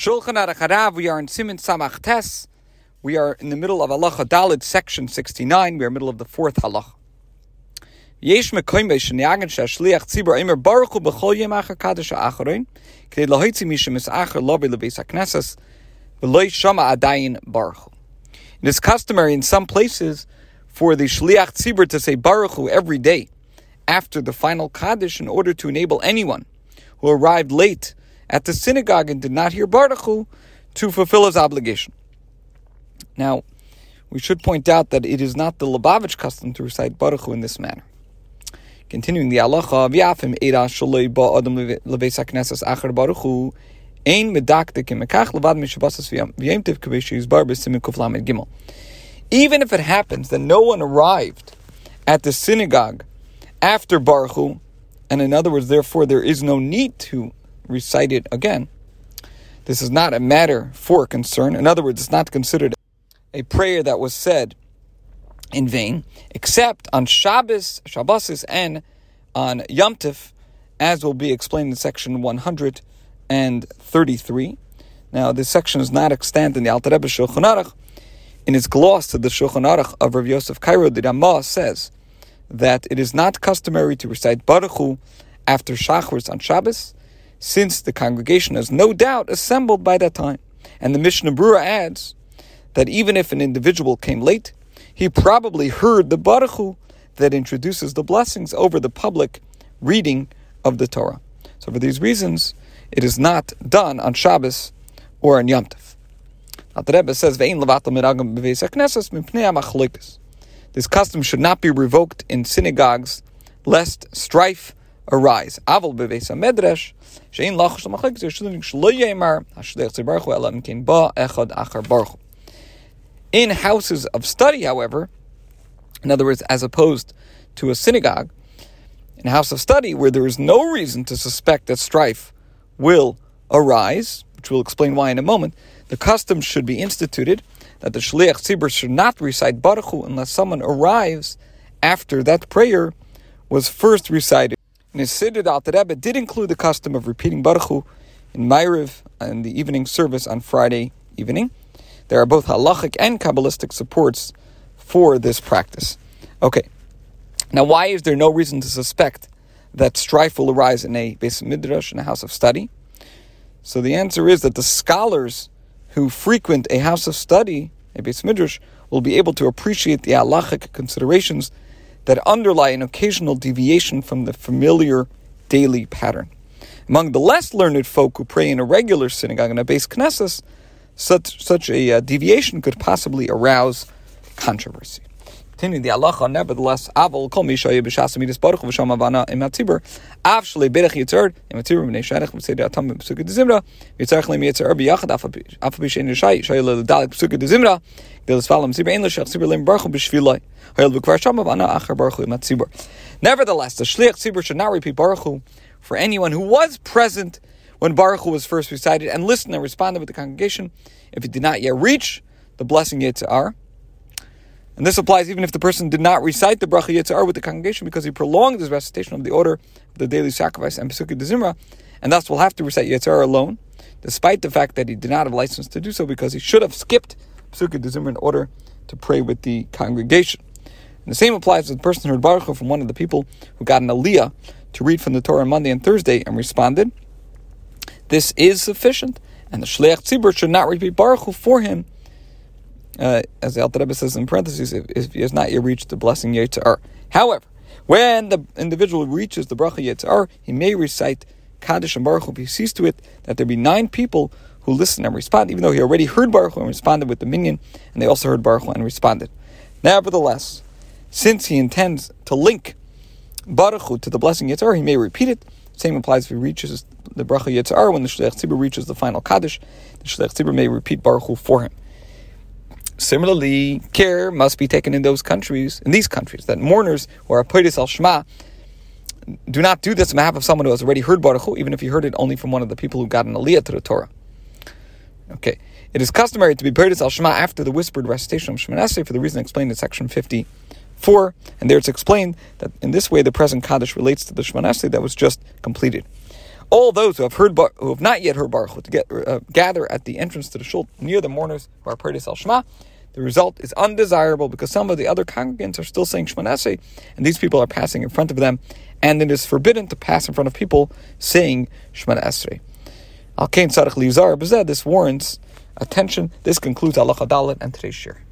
Shulchan Aruch Harav, we are in Siman Samach Tes. We are in the middle of Halacha Dalid, section 69. We are middle of the fourth Halacha. Mekoim beis shenayagen shashliach tzibur imer baruch hu b'chol yem achar kadosh ha'acharoin k'dei lahoitzi mishem es achar lobi lebeis ha'knesses v'loi shama adayin baruch. It is customary in some places for the shliach tzibur to say Barchu every day after the final kaddish in order to enable anyone who arrived late at the synagogue and did not hear Barchu to fulfill his obligation. Now, we should point out that it is not the Lubavitch custom to recite Barchu in this manner. Continuing the halacha, v'yafim eira shaloi ba adam lebeis haknesses acher Barchu, ein levad mishabasas v'yemtiv yizbar lamed gimel. Even if it happens that no one arrived at the synagogue after Barchu, and in other words, therefore, there is no need to recite it again. This is not a matter for concern. In other words, it's not considered a prayer that was said in vain, except on Shabbos, Shabbosis, and on Yom Tif, as will be explained in section 133. Now, this section is not extant in the Alter Rebbe Shulchan Aruch. In his gloss to the Shulchan Aruch of Rav Yosef Karo, the Ramah says that it is not customary to recite Barchu after Shachris on Shabbos, since the congregation has no doubt assembled by that time. And the Mishnah Brura adds that even if an individual came late, he probably heard the Barchu that introduces the blessings over the public reading of the Torah. So for these reasons, it is not done on Shabbos or on Yom Tov. Now, The Rebbe says, This custom should not be revoked in synagogues, lest strife arise. Aval beveis medrash shein lachos lamachlik zeshlunik shlo yemar hashdech tzibarchu elam kin ba echad achar baruch. In houses of study, however, in other words, as opposed to a synagogue, in a house of study where there is no reason to suspect that strife will arise, which we'll explain why in a moment, the custom should be instituted that the shliach tzibur should not recite Barchu unless someone arrives after that prayer was first recited. And Siddur Alter Rebbe did include the custom of repeating Barchu in Ma'ariv and the evening service on Friday evening. There are both halachic and kabbalistic supports for this practice. Okay, now why is there no reason to suspect that strife will arise in a Beis Midrash, in a house of study? So the answer is that the scholars who frequent a house of study, a Beis Midrash, will be able to appreciate the halachic considerations that underlie an occasional deviation from the familiar daily pattern. Among the less learned folk who pray in a regular synagogue and a beis knesses, such, such a uh, deviation could possibly arouse controversy. Continuing the halacha, nevertheless, avol kol mishayim b'shas amidus baruch v'sham avana imatzibur, av shalei berech yitzar imatzibur b'nei sharech v'seder atam b'psukah dezimra yitzarech lim yitzar b'yachad af b'shen yishai shay l'dalik baruch b'shvilai Nevertheless, the Shliach Tzibur should not repeat Barchu for anyone who was present when Barchu was first recited and listened and responded with the congregation. If he did not yet reach the blessing Yitzhar. And this applies even if the person did not recite the Bracha Yitzhar with the congregation because he prolonged his recitation of the order of the daily sacrifice and Pesukei de Zimra, and thus will have to recite Yitzhar alone, despite the fact that he did not have license to do so because he should have skipped Pesukei de Zimra in order to pray with the congregation. And the same applies to the person who heard Barchu from one of the people who got an aliyah to read from the Torah on Monday and Thursday and responded. This is sufficient, and the Shliach Tzibur should not repeat Barchu for him, uh, as the Alter Rebbe says in parentheses, if, if, he has not yet reached the blessing Yitzhar. However, when the individual reaches the bracha Yitzhar, he may recite Kaddish and Barchu if he sees to it that there be nine people who listen and respond, even though he already heard Barchu and responded with the minyan, and they also heard Barchu and responded. Nevertheless, since he intends to link Barchu to the blessing Yitzhar, he may repeat it. Same applies if he reaches the bracha Yitzhar when the Shliach Tzibur reaches the final Kaddish. The Shliach Tzibur may repeat Barchu for him. Similarly, care must be taken in those countries, in these countries, that mourners who are Apoidis al Shema do not do this on behalf of someone who has already heard Barchu, even if he heard it only from one of the people who got an aliyah to the Torah. Okay. It is customary to be Apoidis al Shema after the whispered recitation of Shemoneh for the reason explained in section 54. and there it's explained that in this way the present Kaddish relates to the Shmoneh that was just completed. All those who have heard, who have not yet heard Barchu to get uh, gather at the entrance to the shul near the mourners who are praying Al Shema. The result is undesirable because some of the other congregants are still saying Esrei, and these people are passing in front of them, and it is forbidden to pass in front of people saying Esrei. Al Kain Tzarech Lizar This warrants attention. This concludes Allah Dalit and today's share.